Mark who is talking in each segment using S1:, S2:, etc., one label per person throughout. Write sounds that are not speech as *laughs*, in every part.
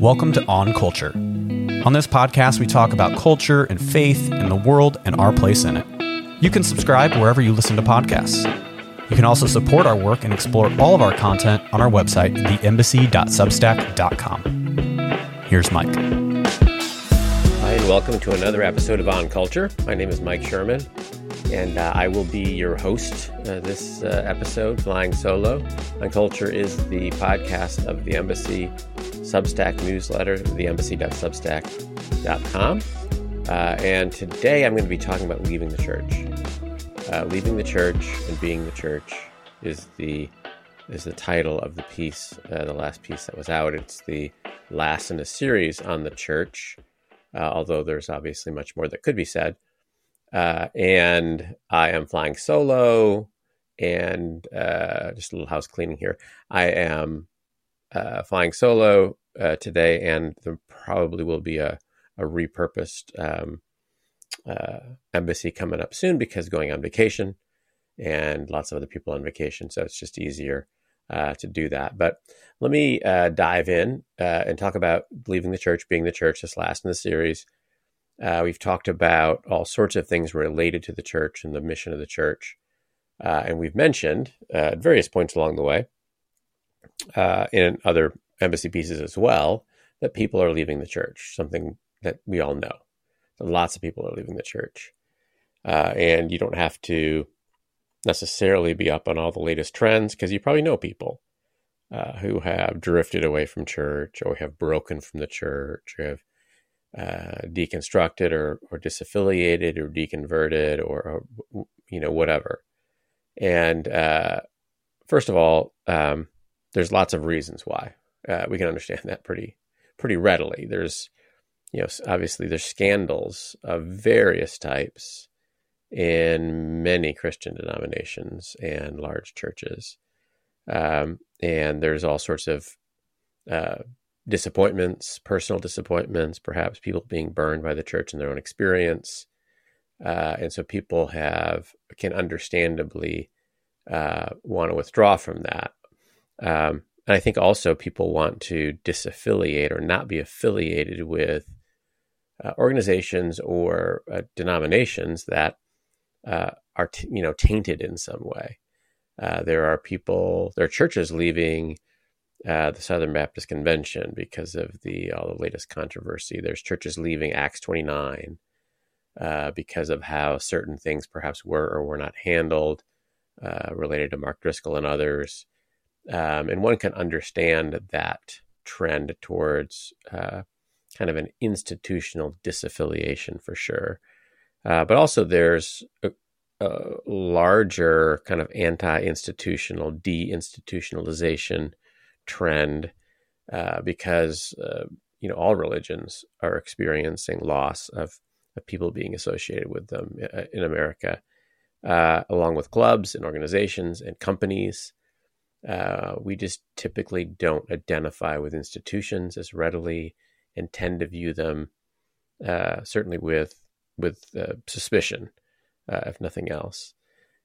S1: Welcome to On Culture. On this podcast, we talk about culture and faith and the world and our place in it. You can subscribe wherever you listen to podcasts. You can also support our work and explore all of our content on our website, theembassy.substack.com. Here's Mike.
S2: Hi, and welcome to another episode of On Culture. My name is Mike Sherman, and uh, I will be your host uh, this uh, episode, flying solo. On Culture is the podcast of the Embassy Substack newsletter, theembassy.substack.com. Uh, and today I'm going to be talking about leaving the church. Uh, leaving the church and being the church is the is the title of the piece, uh, the last piece that was out. It's the last in a series on the church, uh, although there's obviously much more that could be said. Uh, and I am flying solo, and uh, just a little house cleaning here. I am uh, flying solo uh, today, and there probably will be a, a repurposed um, uh, embassy coming up soon because going on vacation and lots of other people on vacation. So it's just easier uh, to do that. But let me uh, dive in uh, and talk about leaving the church, being the church, this last in the series. Uh, we've talked about all sorts of things related to the church and the mission of the church. Uh, and we've mentioned at various points along the way in other embassy pieces as well that people are leaving the church, something that we all know. Lots of people are leaving the church. Uh, and you don't have to necessarily be up on all the latest trends because you probably know people uh, who have drifted away from church or have broken from the church or have uh, deconstructed or, or disaffiliated or deconverted or, or you know, whatever. And uh, first of all, um, there's lots of reasons why. Uh, we can understand that pretty pretty readily. There's you know obviously there's scandals of various types in many Christian denominations and large churches, um, and there's all sorts of uh, disappointments, personal disappointments, perhaps people being burned by the church in their own experience, uh, and so people have can understandably uh, want to withdraw from that. Um, and I think also people want to disaffiliate or not be affiliated with uh, organizations or uh, denominations that uh, are t- you know tainted in some way. Uh, there are people, there are churches leaving uh, the Southern Baptist Convention because of the all the latest controversy. There's churches leaving Acts 29 uh, because of how certain things perhaps were or were not handled related to Mark Driscoll and others. Um, and one can understand that trend towards uh, kind of an institutional disaffiliation for sure. Uh, but also, there's a, a larger kind of anti institutional deinstitutionalization trend uh, because, uh, you know, all religions are experiencing loss of, of people being associated with them uh, in America, uh, along with clubs and organizations and companies. Uh, we just typically don't identify with institutions as readily and tend to view them uh, certainly with with uh, suspicion, uh, if nothing else.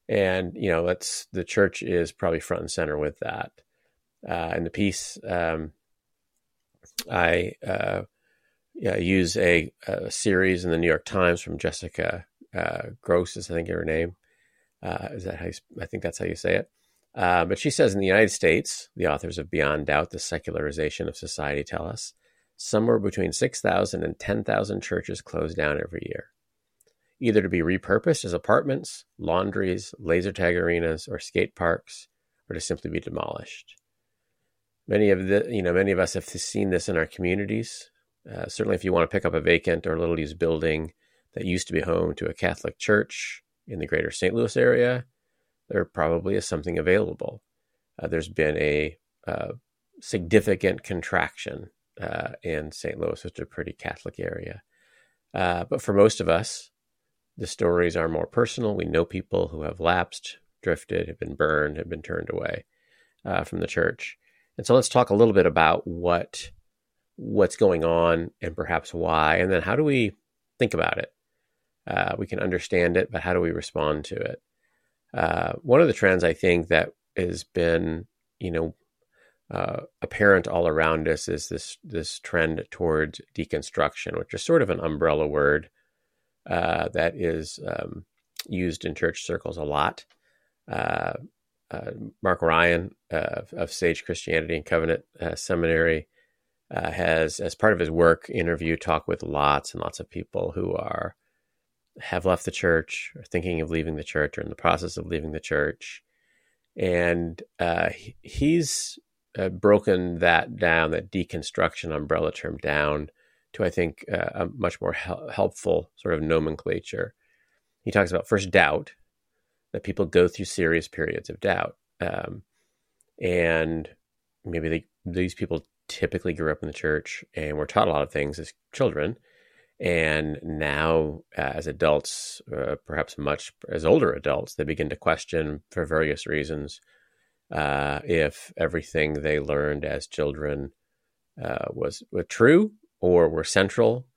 S2: And you know, that's the church is probably front and center with that. Uh, in the piece, um, I uh, yeah, use a, a, series in the New York Times from Jessica Grose, is I think her name. is that how you, I think that's how you say it? Uh, but she says in the United States, the authors of Beyond Doubt, The Secularization of Society tell us somewhere between 6,000 and 10,000 churches close down every year, either to be repurposed as apartments, laundries, laser tag arenas, or skate parks, or to simply be demolished. Many of the, you know, many of us have seen this in our communities. Uh, certainly, if you want to pick up a vacant or little used building that used to be home to a Catholic church in the greater St. Louis area, there probably is something available. Uh, there's been a uh, significant contraction uh, in St. Louis, which is a pretty Catholic area. Uh, but for most of us, the stories are more personal. We know people who have lapsed, drifted, have been burned, have been turned away uh, from the church. And so let's talk a little bit about what what's going on and perhaps why, and then how do we think about it? Uh, we can understand it, but how do we respond to it? Uh, one of the trends I think that has been, you know, uh, apparent all around us is this this trend towards deconstruction, which is sort of an umbrella word uh, that is um, used in church circles a lot. Uh, uh Mark Ryan of, of Sage Christianity and Covenant uh, Seminary has, as part of his work, interview talk with lots and lots of people who are have left the church, or thinking of leaving the church, or in the process of leaving the church, and he's uh, broken that down, that deconstruction umbrella term down to, I think, uh, a much more hel- helpful sort of nomenclature. He talks about first doubt, that people go through serious periods of doubt. Um, and maybe they, these people typically grew up in the church and were taught a lot of things as children. And now, uh, as adults, uh, perhaps much as older adults, they begin to question for various reasons uh, if everything they learned as children uh, was, was true or were central.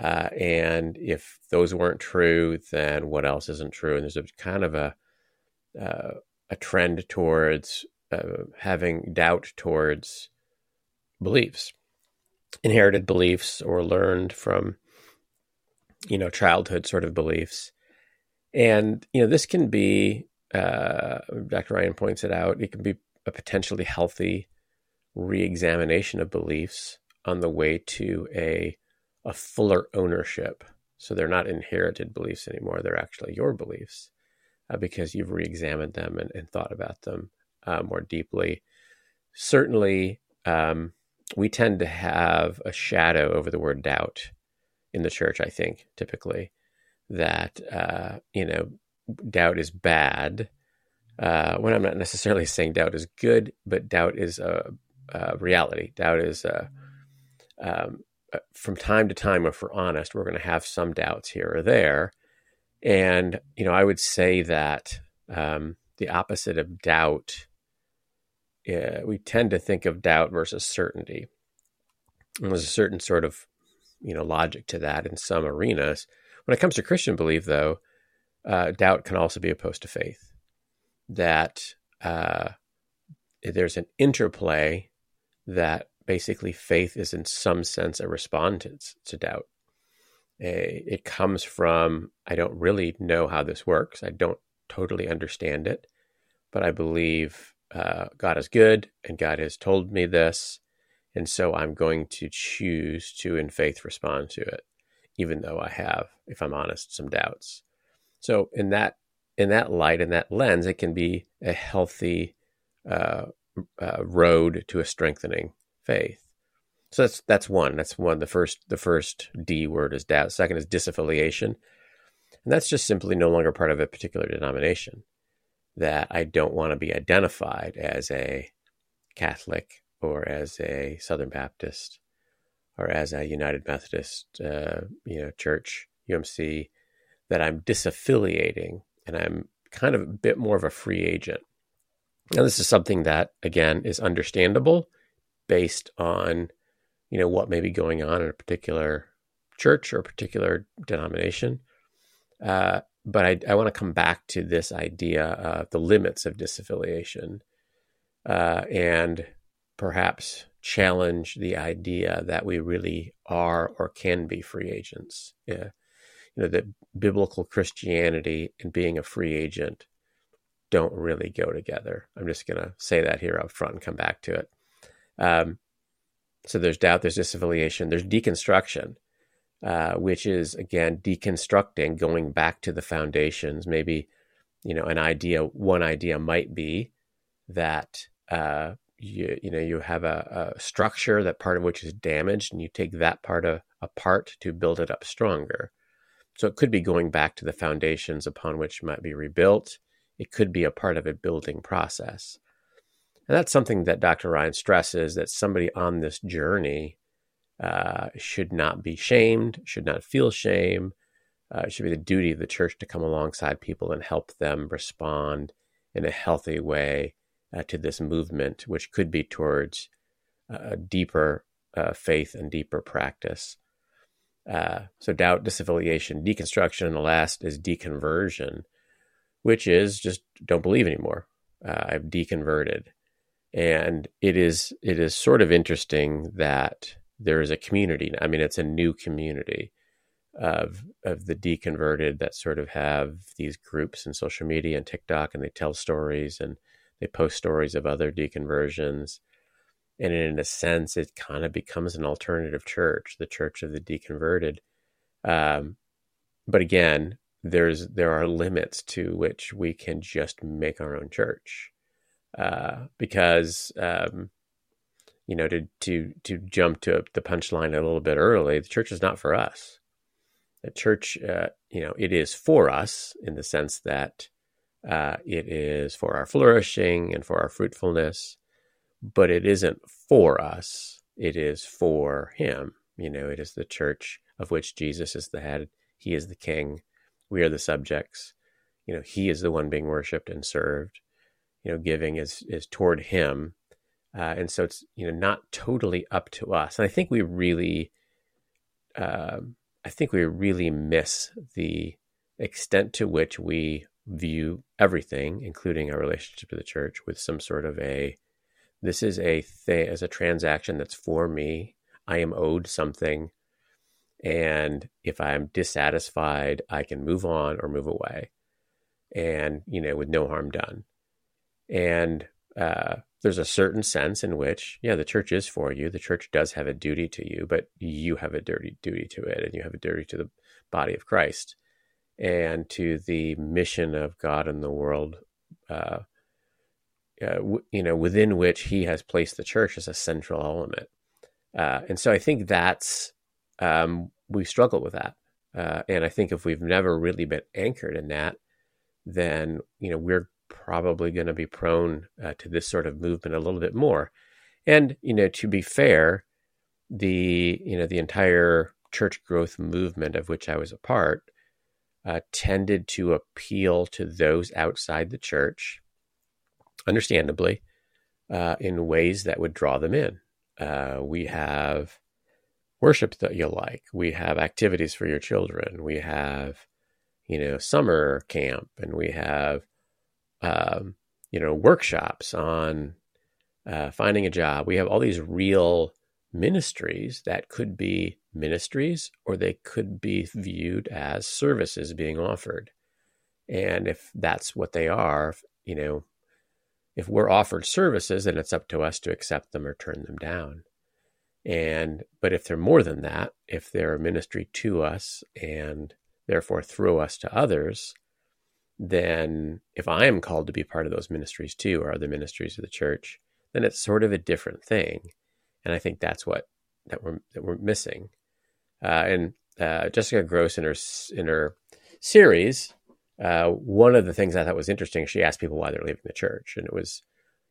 S2: Uh, and if those weren't true, then what else isn't true? And there's a kind of a uh, a trend towards having doubt towards beliefs, inherited beliefs, or learned from you know childhood sort of beliefs. And you know this can be uh, Dr. Ryan points it out, it can be a potentially healthy re-examination of beliefs on the way to a a fuller ownership. So they're not inherited beliefs anymore; they're actually your beliefs uh, because you've re-examined them and, and thought about them uh, more deeply. Certainly, um, we tend to have a shadow over the word doubt in the church. I think typically that uh, you know doubt is bad. Uh, when I'm not necessarily *laughs* saying doubt is good, but doubt is a, a reality. Doubt is a, um, uh, from time to time, if we're honest, we're going to have some doubts here or there. And, you know, I would say that um, the opposite of doubt, uh, we tend to think of doubt versus certainty. And there's a certain sort of, you know, logic to that in some arenas. When it comes to Christian belief, though, uh, doubt can also be opposed to faith. That uh, there's an interplay that basically faith is in some sense a response to doubt. It comes from, I don't really know how this works. I don't totally understand it, but I believe uh, God is good and God has told me this. And so I'm going to choose to, in faith, respond to it, even though I have, if I'm honest, some doubts. So in that in that light, in that lens, it can be a healthy uh, uh, road to a strengthening faith. So that's that's one. That's one. The first the first D word is doubt. Second is disaffiliation, and that's just simply no longer part of a particular denomination. That I don't want to be identified as a Catholic or as a Southern Baptist or as a United Methodist, uh, you know, Church, UMC, that I'm disaffiliating and I'm kind of a bit more of a free agent. Now, this is something that, again, is understandable based on, you know, what may be going on in a particular church or a particular denomination. Uh, but I, I want to come back to this idea of the limits of disaffiliation uh, and perhaps challenge the idea that we really are or can be free agents. Yeah you know that biblical Christianity and being a free agent don't really go together. I'm just going to say that here up front and come back to it. Um, so there's doubt, there's disaffiliation, there's deconstruction, uh, which is again deconstructing, going back to the foundations. Maybe you know an idea. One idea might be that uh, you you know you have a, a, structure that part of which is damaged, and you take that part of, apart to build it up stronger. So it could be going back to the foundations upon which might be rebuilt. It could be a part of a building process. And that's something that Dr. Ryan stresses that somebody on this journey uh, should not be shamed, should not feel shame. Uh, it should be the duty of the church to come alongside people and help them respond in a healthy way uh, to this movement, which could be towards a deeper uh, faith and deeper practice. Uh, so doubt, disaffiliation, deconstruction, and the last is deconversion, which is just don't believe anymore. Uh, I've deconverted. and it is it is sort of interesting that there is a community. I mean, it's a new community of of the deconverted that sort of have these groups in social media and TikTok, and they tell stories and they post stories of other deconversions. And in a sense, it kind of becomes an alternative church, the church of the deconverted. Um, but again, there's there are limits to which we can just make our own church, uh, because um, you know to to to jump to the punchline a little bit early, the church is not for us the church, uh, you know, it is for us in the sense that uh, it is for our flourishing and for our fruitfulness, but it isn't for us. It is for Him. You know, it is the church of which Jesus is the head. He is the king. We are the subjects. You know, He is the one being worshipped and served. You know, giving is is toward Him, uh, and so it's you know not totally up to us. And I think we really. Uh, I think we really miss the extent to which we view everything, including our relationship to the church, with some sort of a this is a thing as a transaction that's for me. I am owed something. And if I'm dissatisfied, I can move on or move away. And, you know, with no harm done. And uh, there's a certain sense in which, yeah, the church is for you. The church does have a duty to you, but you have a dirty duty to it, and you have a duty to the body of Christ and to the mission of God in the world. Uh, uh, w- you know, within which He has placed the church as a central element, uh, and so I think that's um, we struggle with that, uh, and I think if we've never really been anchored in that, then you know we're probably going to be prone uh, to this sort of movement a little bit more. And you know, to be fair, the you know the entire church growth movement of which I was a part uh, tended to appeal to those outside the church, understandably, uh, in ways that would draw them in. Uh, we have worship that you like. We have activities for your children. We have, you know, summer camp, and we have um, you know, workshops on uh, finding a job. We have all these real ministries that could be ministries or they could be viewed as services being offered. And if that's what they are, you know, if we're offered services, then it's up to us to accept them or turn them down. And, but if they're more than that, if they're a ministry to us and therefore through us to others, then if I am called to be part of those ministries too, or other ministries of the church, then it's sort of a different thing. And I think that's what that we're that we're missing. Uh, and uh, Jessica Grose in her in her series, uh, one of the things I thought was interesting, she asked people why they're leaving the church, and it was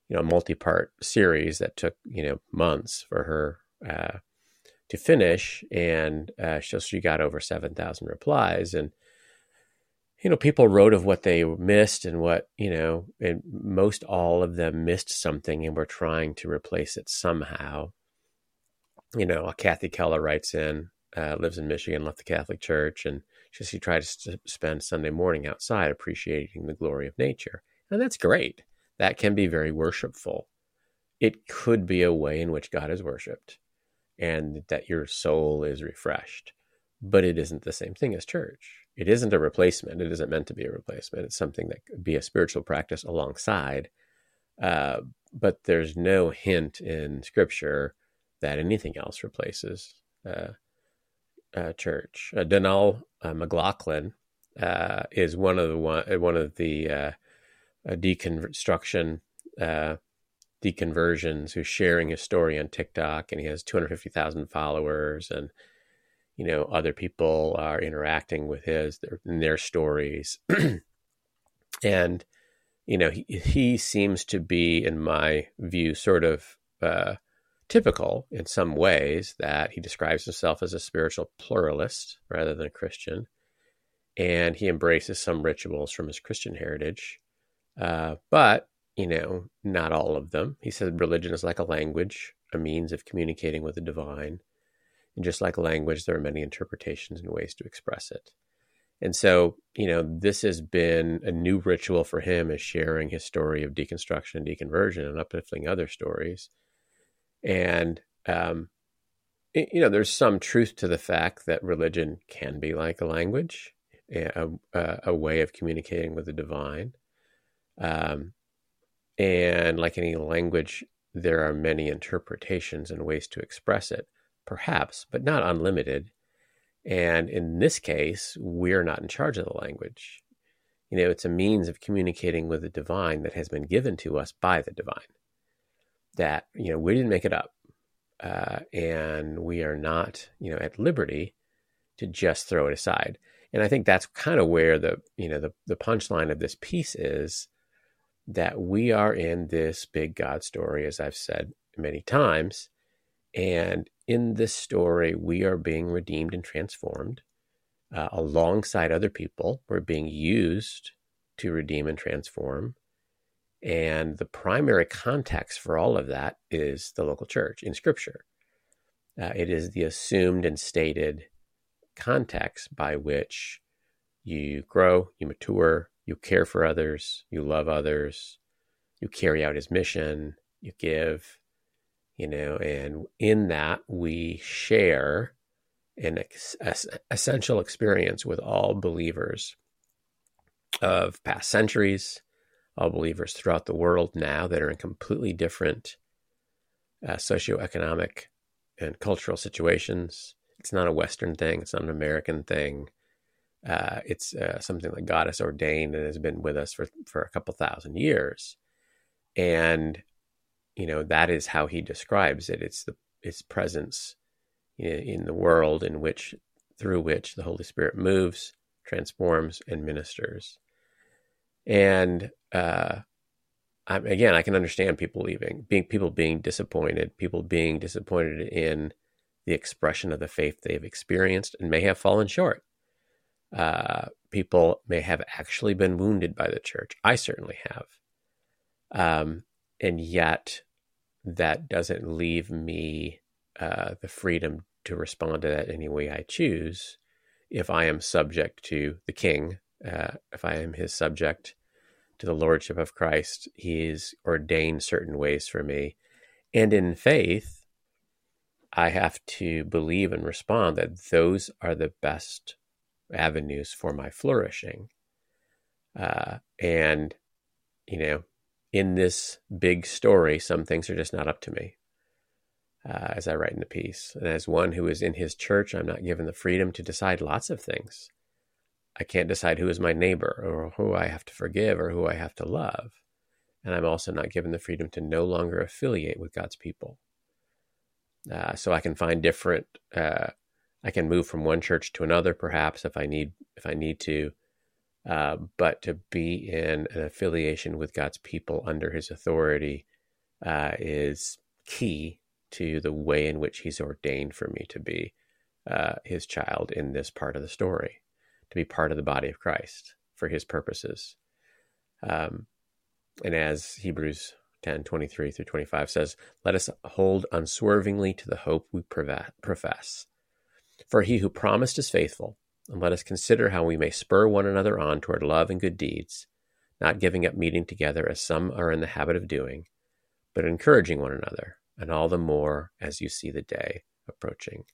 S2: you know a multi-part series that took you know months for her uh, to finish, and uh, so she got over seven thousand replies, and you know, people wrote of what they missed and what, you know, and most all of them missed something and were trying to replace it somehow. You know, Kathy Keller writes in, uh, lives in Michigan, left the Catholic Church, and she, says she tried to spend Sunday morning outside appreciating the glory of nature. And that's great. That can be very worshipful. It could be a way in which God is worshiped and that your soul is refreshed, but it isn't the same thing as church it isn't a replacement. It isn't meant to be a replacement. It's something that could be a spiritual practice alongside. Uh, but there's no hint in Scripture that anything else replaces uh, church. Uh, Donal uh, McLaughlin uh, is one of the one uh, one of the uh, deconstruction deconversions who's sharing his story on TikTok, and he has 250,000 followers and you know other people are interacting with his their, their stories *clears throat* and you know he, he seems to be in my view sort of uh, typical in some ways that he describes himself as a spiritual pluralist rather than a christian and he embraces some rituals from his christian heritage uh, but you know not all of them he said religion is like a language a means of communicating with the divine and just like language, there are many interpretations and ways to express it. And so, you know, this has been a new ritual for him is sharing his story of deconstruction and deconversion and uplifting other stories. And, um, you know, there's some truth to the fact that religion can be like a language, a, a, a way of communicating with the divine. Um, and like any language, there are many interpretations and ways to express it, perhaps, but not unlimited. And in this case, we're not in charge of the language. You know, it's a means of communicating with the divine that has been given to us by the divine. That, you know, we didn't make it up. Uh, and we are not, you know, at liberty to just throw it aside. And I think that's kind of where the, you know, the, the punchline of this piece is that we are in this big God story, as I've said many times. And in this story, we are being redeemed and transformed uh, alongside other people. We're being used to redeem and transform. And the primary context for all of that is the local church in Scripture. Uh, it is the assumed and stated context by which you grow, you mature, you care for others, you love others, you carry out his mission, you give, you know, and in that we share an ex- essential experience with all believers of past centuries, all believers throughout the world now that are in completely different uh, socioeconomic and cultural situations. It's not a Western thing, it's not an American thing. Uh, it's uh, something that God has ordained and has been with us for, for a couple thousand years. And you know that is how he describes it it's the its presence in, the world in which through which the holy spirit moves transforms and ministers and uh, I, again i can understand people leaving being people being disappointed people being disappointed in the expression of the faith they've experienced and may have fallen short. Uh, people may have actually been wounded by the church. I certainly have. Um, and yet that doesn't leave me uh, the freedom to respond to that any way I choose if I am subject to the king, uh, if I am his subject to the lordship of Christ, he's ordained certain ways for me. And in faith, I have to believe and respond that those are the best avenues for my flourishing. Uh, and, you know, in this big story, some things are just not up to me, uh, as I write in the piece. And as one who is in his church, I'm not given the freedom to decide lots of things. I can't decide who is my neighbor or who I have to forgive or who I have to love. And I'm also not given the freedom to no longer affiliate with God's people. Uh, so I can find different. Uh, I can move from one church to another, perhaps if I need if I need to. Uh, but to be in an affiliation with God's people under his authority uh, is key to the way in which he's ordained for me to be uh, his child in this part of the story, to be part of the body of Christ for his purposes. Um, and as Hebrews 10 23 through 25 says, Let us hold unswervingly to the hope we profess. For he who promised is faithful and let us consider how we may spur one another on toward love and good deeds, not giving up meeting together as some are in the habit of doing, but encouraging one another, and all the more as you see the day approaching.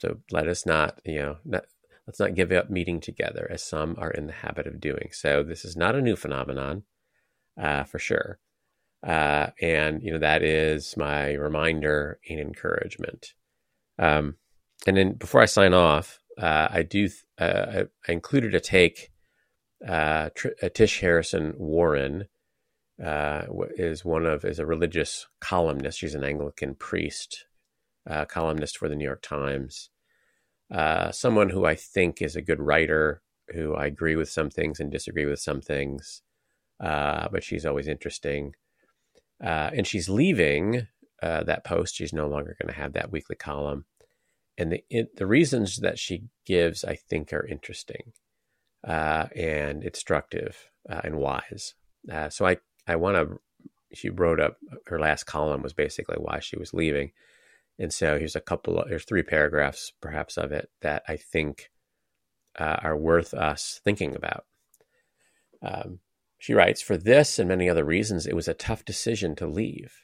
S2: So let us not, you know, not, let's not give up meeting together as some are in the habit of doing. So this is not a new phenomenon, uh, for sure. Uh, and you know that is my reminder and encouragement. Um, and then before I sign off, uh, I do uh, I included a take. Uh, Tr- uh, Tish Harrison Warren is one of is a religious columnist. She's an Anglican priest, columnist for the New York Times. Someone who I think is a good writer, who I agree with some things and disagree with some things, but she's always interesting. and she's leaving that post. She's no longer going to have that weekly column and the it, the reasons that she gives, I think, are interesting uh, and instructive uh, and wise. Uh, so I I want to. She wrote up her last column was basically why she was leaving, and so here's a couple. There's three paragraphs, perhaps, of it that I think uh, are worth us thinking about. Um, she writes, For this and many other reasons, it was a tough decision to leave.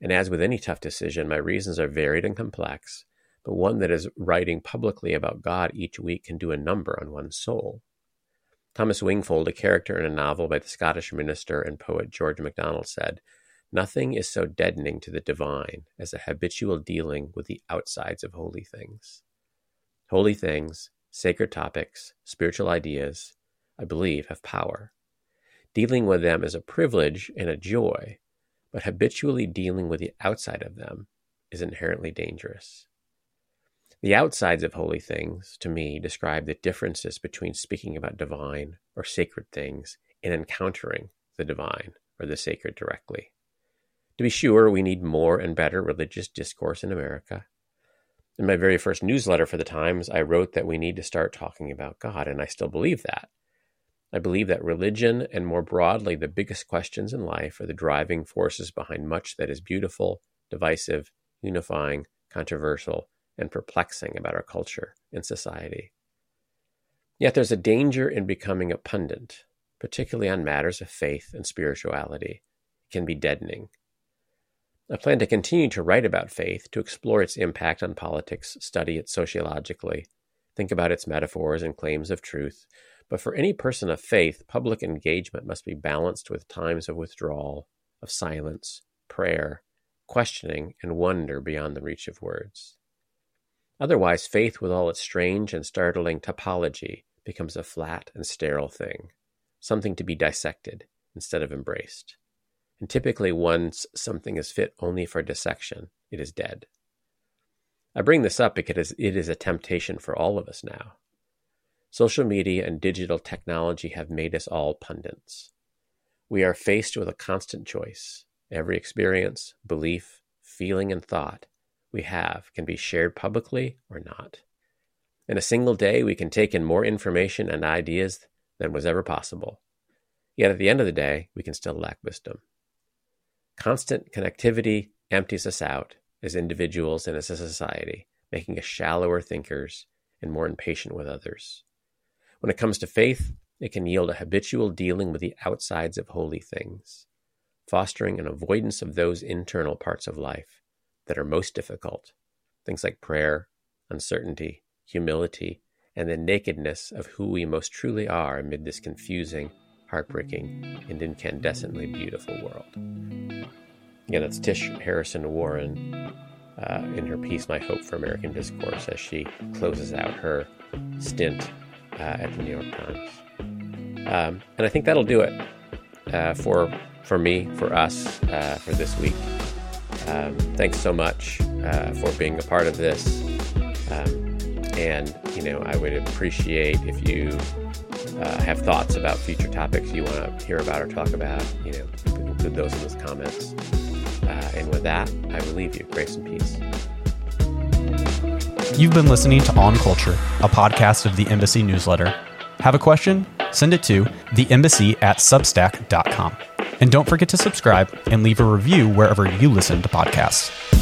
S2: And as with any tough decision, my reasons are varied and complex, but one that is writing publicly about God each week can do a number on one's soul. Thomas Wingfold, a character in a novel by the Scottish minister and poet George MacDonald, said, Nothing is so deadening to the divine as a habitual dealing with the outsides of holy things. Holy things, sacred topics, spiritual ideas, I believe, have power. Dealing with them is a privilege and a joy, but habitually dealing with the outside of them is inherently dangerous. The outsides of holy things, to me, describe the differences between speaking about divine or sacred things and encountering the divine or the sacred directly. To be sure, we need more and better religious discourse in America. In my very first newsletter for the Times, I wrote that we need to start talking about God, and I still believe that. I believe that religion, and more broadly, the biggest questions in life, are the driving forces behind much that is beautiful, divisive, unifying, controversial, and perplexing about our culture and society. Yet there's a danger in becoming a pundit, particularly on matters of faith and spirituality. It can be deadening. I plan to continue to write about faith, to explore its impact on politics, study it sociologically, think about its metaphors and claims of truth. But for any person of faith, public engagement must be balanced with times of withdrawal, of silence, prayer, questioning, and wonder beyond the reach of words. Otherwise, faith, with all its strange and startling topology, becomes a flat and sterile thing, something to be dissected instead of embraced. And typically, once something is fit only for dissection, it is dead. I bring this up because it is a temptation for all of us now. Social media and digital technology have made us all pundits. We are faced with a constant choice. Every experience, belief, feeling, and thought we have can be shared publicly or not. In a single day, we can take in more information and ideas than was ever possible. Yet at the end of the day, we can still lack wisdom. Constant connectivity empties us out as individuals and as a society, making us shallower thinkers and more impatient with others. When it comes to faith, it can yield a habitual dealing with the outsides of holy things, fostering an avoidance of those internal parts of life that are most difficult things like prayer, uncertainty, humility, and the nakedness of who we most truly are amid this confusing, heartbreaking, and incandescently beautiful world. Again, that's Tish Harrison Warren uh, in her piece, My Hope for American Discourse, as she closes out her stint uh, at the New York Times. Um, and I think that'll do it uh, for, for me, for us, uh, for this week. Um, thanks so much uh, for being a part of this. Um, and, you know, I would appreciate if you uh, have thoughts about future topics you want to hear about or talk about, you know, include those in the comments. Uh, and with that, I will leave you. Grace and peace.
S1: You've been listening to On Culture, a podcast of the Embassy newsletter. Have a question? Send it to theembassy at substack.com. And don't forget to subscribe and leave a review wherever you listen to podcasts.